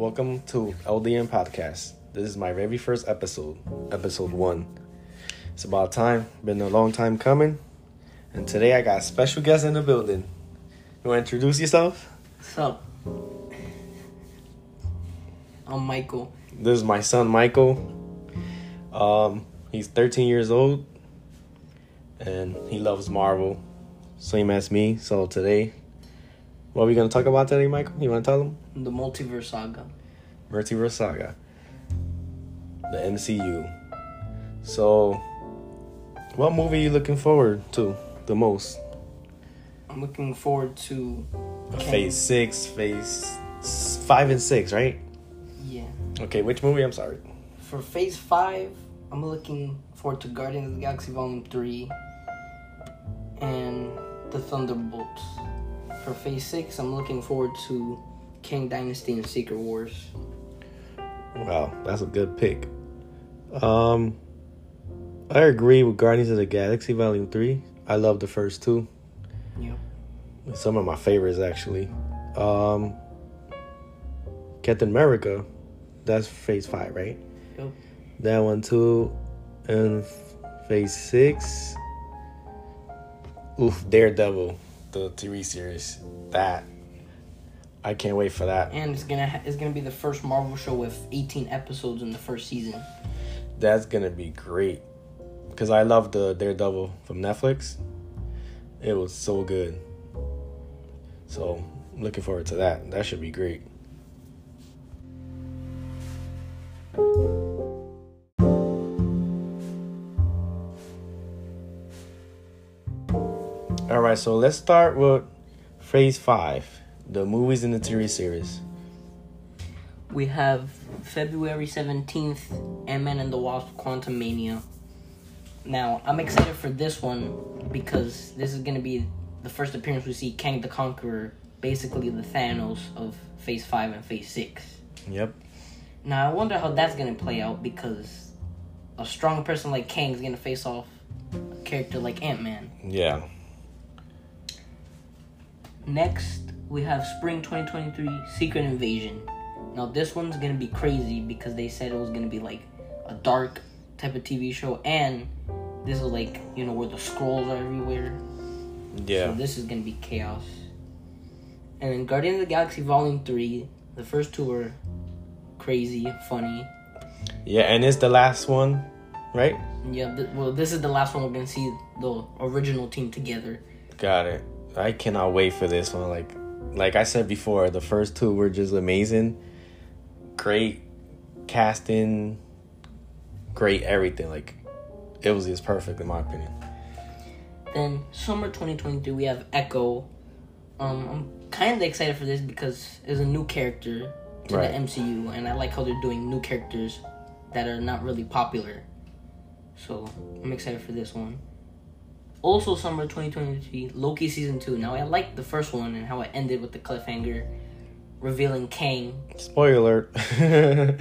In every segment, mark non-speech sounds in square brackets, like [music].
Welcome to LDN Podcast. This is my very first episode, episode one. It's about time. Been a long time coming. And today I got a special guest in the building. You want to introduce yourself? What's up? I'm Mickael. This is my son Mickael. Um, he's 13 years old, and he loves Marvel, same as me. So today, what are we gonna talk about today, Mickael? You want to tell him? The Multiverse Saga. Multiverse Saga, the MCU. So, what movie are you looking forward to the most? I'm looking forward to. Phase six, phase five and six, right? Yeah. Okay, which movie? I'm sorry. For Phase 5, I'm looking forward to Guardians of the Galaxy Volume 3 and The Thunderbolts. For Phase 6, I'm looking forward to Kang Dynasty and Secret Wars. Wow, that's a good pick. Um, I agree with Guardians of the Galaxy Volume Three. I love the first two. Yep. Some of my favorites actually. Um, Captain America, that's Phase Five, right? Yep. That one too, and Phase Six. Oof, Daredevil, the TV series. That I can't wait for that. And it's gonna ha- it's gonna be the first Marvel show with 18 episodes in the first season. That's gonna be great. Cause I love the Daredevil from Netflix. It was so good. So looking forward to that. That should be great. All right, so let's start with Phase Five, the movies in the TV series. We have February 17th, Ant-Man and the Wasp Quantumania. Now, I'm excited for this one because this is going to be the first appearance we see Kang the Conqueror, basically the Thanos of Phase 5 and Phase 6. Yep. Now, I wonder how that's going to play out because a strong person like Kang is going to face off a character like Ant-Man. Yeah. Next, we have Spring 2023 Secret Invasion. Now, this one's gonna be crazy because they said it was gonna be like a dark type of TV show, and this is like, you know, where the Skrulls are everywhere. Yeah. So, this is gonna be chaos. And then Guardians of the Galaxy Volume 3, the first two were crazy, funny. Yeah, and it's the last one, right? Yeah, th- well, this is the last one we're gonna see the original team together. Got it. I cannot wait for this one. Like, like I said before, the first two were just amazing. Great casting, great everything. Like, it was just perfect in my opinion. Then summer 2022, we have Echo. Um, I'm kind of excited for this because it's a new character to Right. the MCU, and I like how they're doing new characters that are not really popular. So I'm excited for this one. Also, summer 2023, Loki season two. Now I liked the first one and how it ended with the cliffhanger, revealing Kang. Spoiler alert.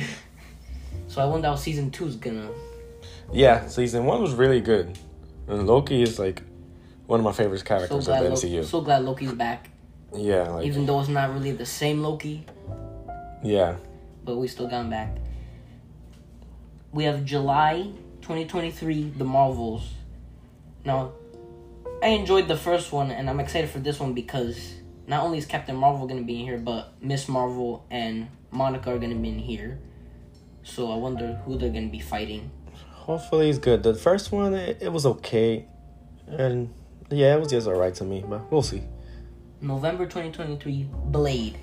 So I wonder how season two is gonna. yeah, season one was really good, and Loki is like one of my favorite characters glad, of the MCU. so glad Loki's back, yeah, like even though it's not really the same Loki. yeah, but we still got him back. We have July 2023, The Marvels. Now, I enjoyed the first one, and I'm excited for this one because not only is Captain Marvel going to be in here, but Miss Marvel and Monica are going to be in here. So I wonder who they're going to be fighting. hopefully it's good. The first one it, it was okay, and yeah, it was just alright to me, but we'll see. November 2023, Blade.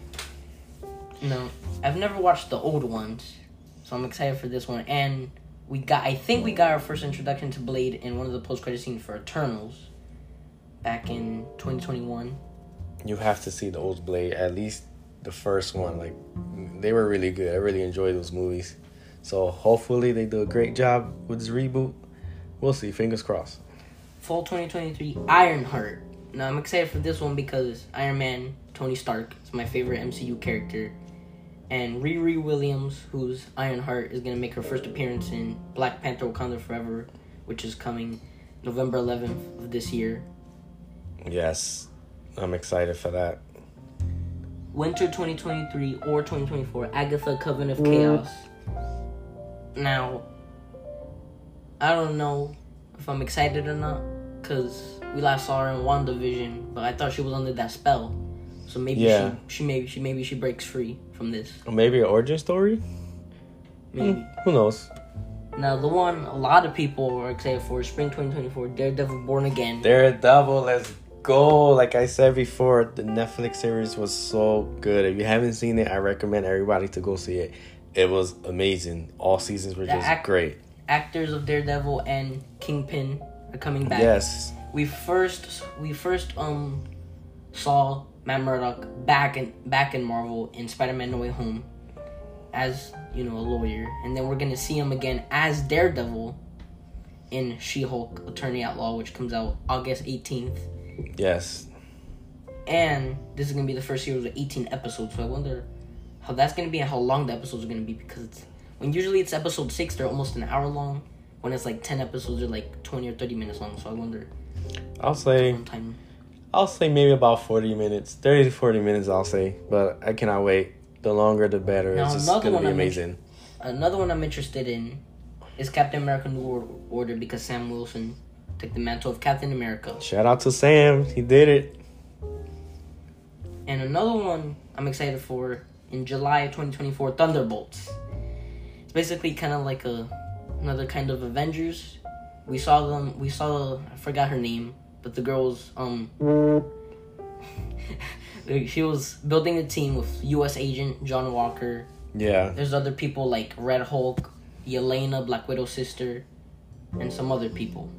No, I've never watched the old ones, so I'm excited for this one. And we got, I think we got our first introduction to Blade in one of the post-credit scenes for Eternals, back in 2021. You have to see the old Blade, at least the first one. Like they were really good. I really enjoyed those movies. So hopefully they do a great job with this reboot. We'll see. Fingers crossed. Fall 2023, Ironheart. Now I'm excited for this one because Iron Man, Tony Stark, is my favorite MCU character. And Riri Williams, who's Ironheart, is gonna make her first appearance in Black Panther: Wakanda Forever, which is coming November 11th of this year. Yes, I'm excited for that. winter 2023 or 2024 Agatha Coven of mm. Chaos. Now, I don't know if I'm excited or not because we last saw her in WandaVision, but I thought she was under that spell. So maybe Yeah. she, she maybe she maybe she breaks free from this. Or maybe an origin story. Maybe. Hmm, who knows? Now the one a lot of people are excited for is spring 2024 Daredevil Born Again. Daredevil, let's go. Like I said before, the Netflix series was so good. If you haven't seen it, I recommend everybody to go see it. It was amazing. All seasons were The just act- great. Actors of Daredevil and Kingpin are coming back. Yes. we first we first um saw Matt Murdock back in back in Marvel in Spider-Man No Way Home as you know a lawyer, and then we're gonna see him again as Daredevil in She-Hulk: Attorney at Law, which comes out August 18th. Yes. And this is gonna be the first series with 18 episodes, so I wonder how that's gonna be and how long the episodes are gonna be because it's when usually it's episode six, they're almost an hour long. When it's like 10 episodes, they're like 20 or 30 minutes long. So I wonder I'll say. I'll say maybe about 40 minutes. 30 to 40 minutes I'll say, but I cannot wait. The longer the better. Now, it's another going to one be I'm amazing. Another one I'm interested in is Captain America: New World Order because Sam Wilson took the mantle of Captain America. Shout out to Sam. He did it. And another one I'm excited for in July of 2024, Thunderbolts. It's basically kind of like a another kind of Avengers. We saw them. We saw. I forgot her name, but the girl was um. [laughs] she was building a team with U.S. Agent John Walker. Yeah. There's other people like Red Hulk, Yelena, Black Widow's sister, and some other people.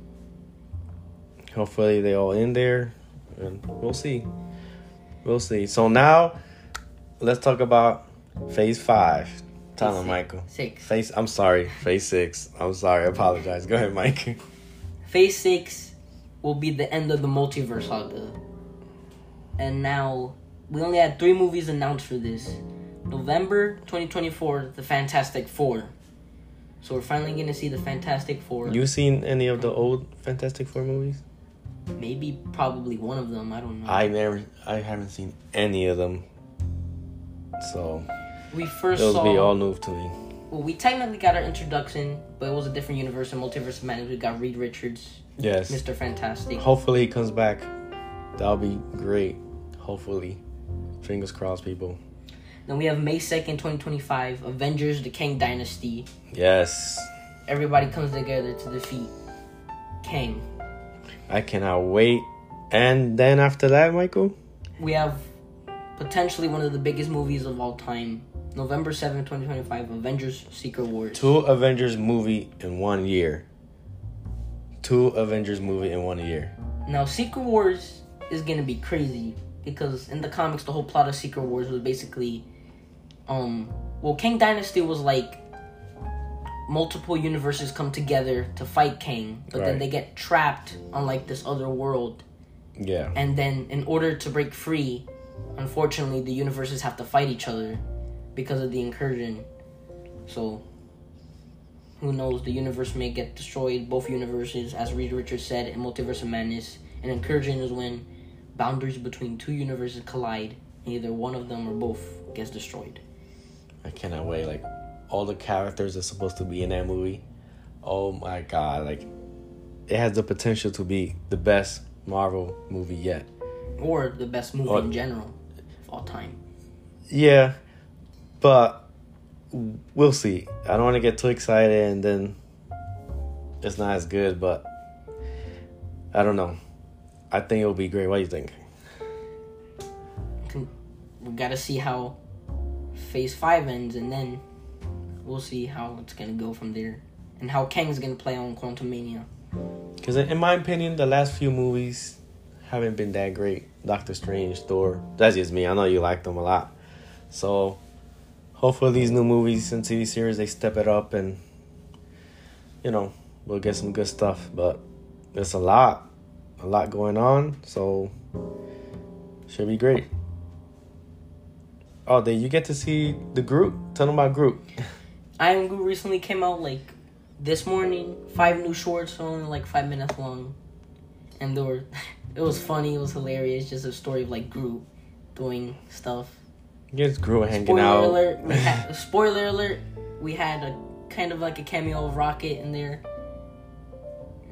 Hopefully they all in there, and we'll see. We'll see. So now, let's talk about Phase Five. Tell Phase. Mickael. Six. Phase. I'm sorry. Phase Six. I'm sorry. I apologize. Go ahead, Mike. Phase six will be the end of the multiverse saga. And now we only had three movies announced for this. November 2024, The Fantastic Four. So we're finally gonna see the Fantastic Four. You seen any of the old Fantastic Four movies? Maybe probably one of them. I don't know. I never. I haven't seen any of them. So we first it'll saw. be all new to me. well, we technically got our introduction, but it was a different universe and Multiverse of Madness. We got Reed Richards, Yes. Mr. Fantastic. Hopefully he comes back. That'll be great. Hopefully. Fingers crossed, people. Then we have May 2nd, 2025, Avengers: The Kang Dynasty. Yes. Everybody comes together to defeat Kang. I cannot wait. And then after that, Mickael? We have potentially one of the biggest movies of all time. November 7th, 2025, Avengers: Secret Wars. Two Avengers movie in one year. Two Avengers movie in one year. Now, Secret Wars is gonna be crazy because in the comics, the whole plot of Secret Wars was basically, um, well, Kang Dynasty was like multiple universes come together to fight Kang, but then they get trapped on like this other world, Yeah. and then in order to break free, unfortunately, the universes have to fight each other because of the incursion. So. Who knows? The universe may get destroyed. Both universes, as Reed Richards said in Multiverse of Madness, an incursion is when boundaries between two universes collide, and either one of them or both gets destroyed. I cannot wait. Like all the characters are supposed to be in that movie. Oh my god! Like it has the potential to be the best Marvel movie yet. Or the best movie Oh. in general of all time. Yeah, but we'll see. I don't want to get too excited and then it's not as good. But I don't know. I think it'll be great. What do you think? We gotta see how Phase 5 ends, and then we'll see how it's gonna go from there. And how Kang's gonna play on Quantumania. Because in my opinion, the last few movies haven't been that great. Doctor Strange, Thor. That's just me. I know you like them a lot. So hopefully these new movies and TV series they step it up and you know we'll get some good stuff. But there's a lot, a lot going on. So should be great. Oh, did you get to see the Groot? Tell them about Groot. [laughs] I Am Groot recently came out like this morning. Five new shorts, only like five minutes long, and they were. [laughs] It was funny. It was hilarious. Just a story of like Groot doing stuff. Just Groot hanging Spoiler out. alert! We had, [laughs] spoiler alert! We had a kind of like a cameo of Rocket in there.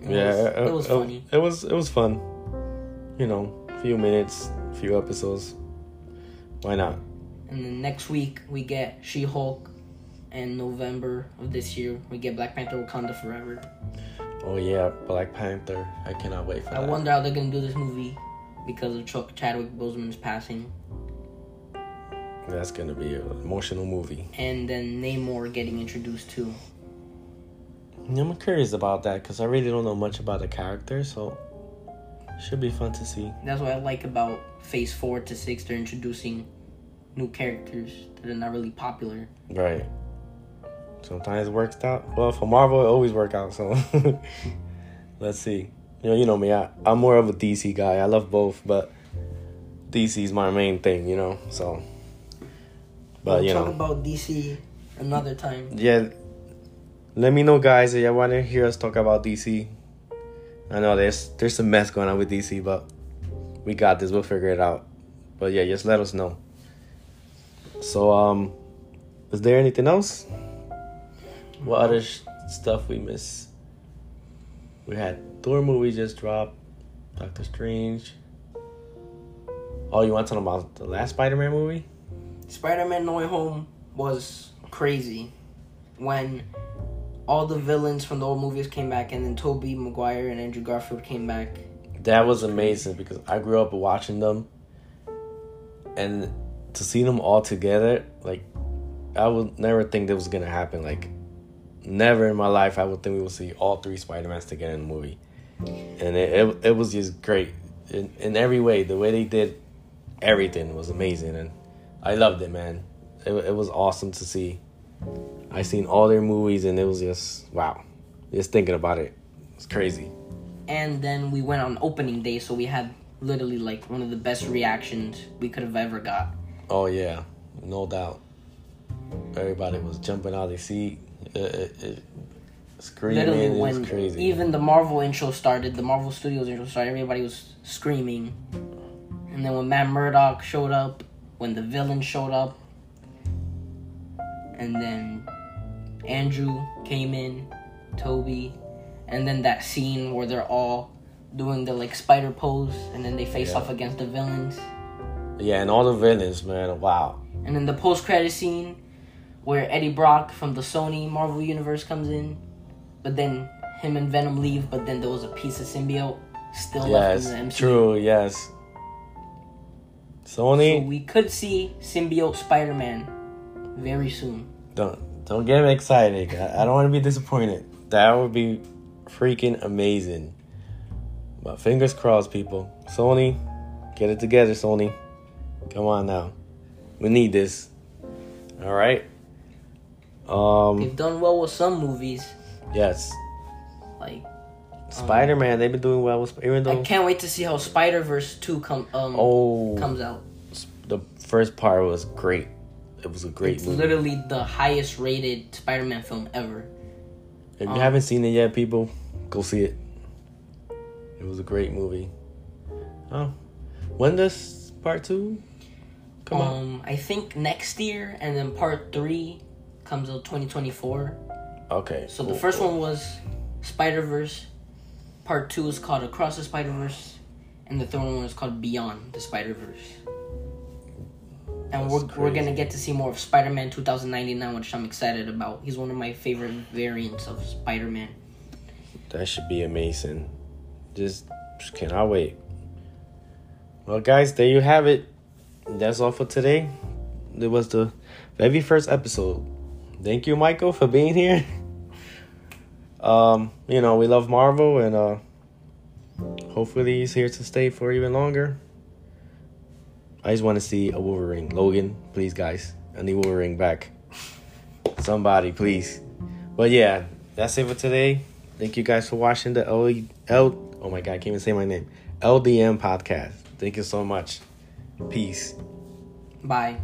It yeah, was, it, it was it- funny. It was it was fun. You know, a few minutes, a few episodes. Why not? And then next week we get She Hulk, and November of this year we get Black Panther: Wakanda Forever. Oh yeah, Black Panther. I cannot wait for I that. I wonder how they're gonna do this movie because of Ch- Chadwick Boseman's passing, That's gonna be an emotional movie. and then Namor getting introduced too. I'm curious about that because I really don't know much about the character, so should be fun to see. That's what I like about Phase Four to Six. They're introducing new characters that are not really popular. Right. Sometimes it works out. Well, for Marvel, it always works out. So [laughs] let's see. You know, you know me. I, I'm more of a DC guy. I love both, but DC's my main thing. You know, so. But we'll you talk know, about DC another time. yeah. Let me know, guys, if y'all want to hear us talk about DC. I know there's there's some mess going on with DC, but we got this. We'll figure it out. But yeah, just let us know. So um, is there anything else? What um, other sh- stuff we miss? We had Thor movie just dropped. Doctor Strange. Oh, you want to talk about the last Spider-Man movie? Spider-Man: No Way Home was crazy when all the villains from the old movies came back, and then Tobey Maguire and Andrew Garfield came back. That was amazing because I grew up watching them, and to see them all together, like I would never think that was gonna happen. Like, never in my life I would think we would see all three Spider Mans together in the movie, and it it, it was just great in in every way. The way they did everything was amazing, and I loved it, man. It it was awesome to see. I seen all their movies, and it was just wow. Just thinking about it, it's crazy. And then we went on opening day, so we had literally like one of the best reactions we could have ever got. Oh yeah, no doubt. Everybody was jumping out of their seat, it, it, screaming. Literally, It was when crazy. even the Marvel intro started, the Marvel Studios intro started, everybody was screaming. And then when Matt Murdock showed up, when the villain showed up, and then Andrew came in, Tobey, and then that scene where they're all doing the like spider pose, and then they face Yeah. off against the villains. yeah, and all the villains, man. Wow. And then the post credit scene where Eddie Brock from the Sony Marvel Universe comes in, but then him and Venom leave, but then there was a piece of symbiote still Yes, left in the MCU. true. Yes. So Sony, we could see symbiote Spider Man very soon. don't don't get excited. I, I don't want to be disappointed. That would be freaking amazing. But fingers crossed, people. Sony, get it together, Sony. Come on now, we need this. All right. Um. They've done well with some movies, Yes. like Spider Man, they've been doing well with even I can't wait to see how Spider Verse two come um oh comes out. the first part was great. It was a great It's movie. literally the highest rated Spider Man film ever. if you um, haven't seen it yet, people, go see it. It was a great movie. Oh, when does part two come out? um, I think next year, and then part three comes out 2024. Okay. So the first cool. one was Spider Verse. Part two is called Across the Spider Verse, and the third one is called Beyond the Spider Verse. And we're, we're gonna get to see more of Spider Man 2099, which I'm excited about. He's one of my favorite variants of Spider Man. That should be amazing. Just, just cannot wait. Well, guys, there you have it. That's all for today. It was the very first episode. Thank you, Mickael, for being here. [laughs] Um, you know, we love Marvel and uh hopefully he's here to stay for even longer. I just want to see a Wolverine. Logan, please guys. I need Wolverine back. Somebody, please. But yeah, that's it for today. Thank you guys for watching the L L oh my god, I can't even say my name. LDM podcast. Thank you so much. Peace. Bye.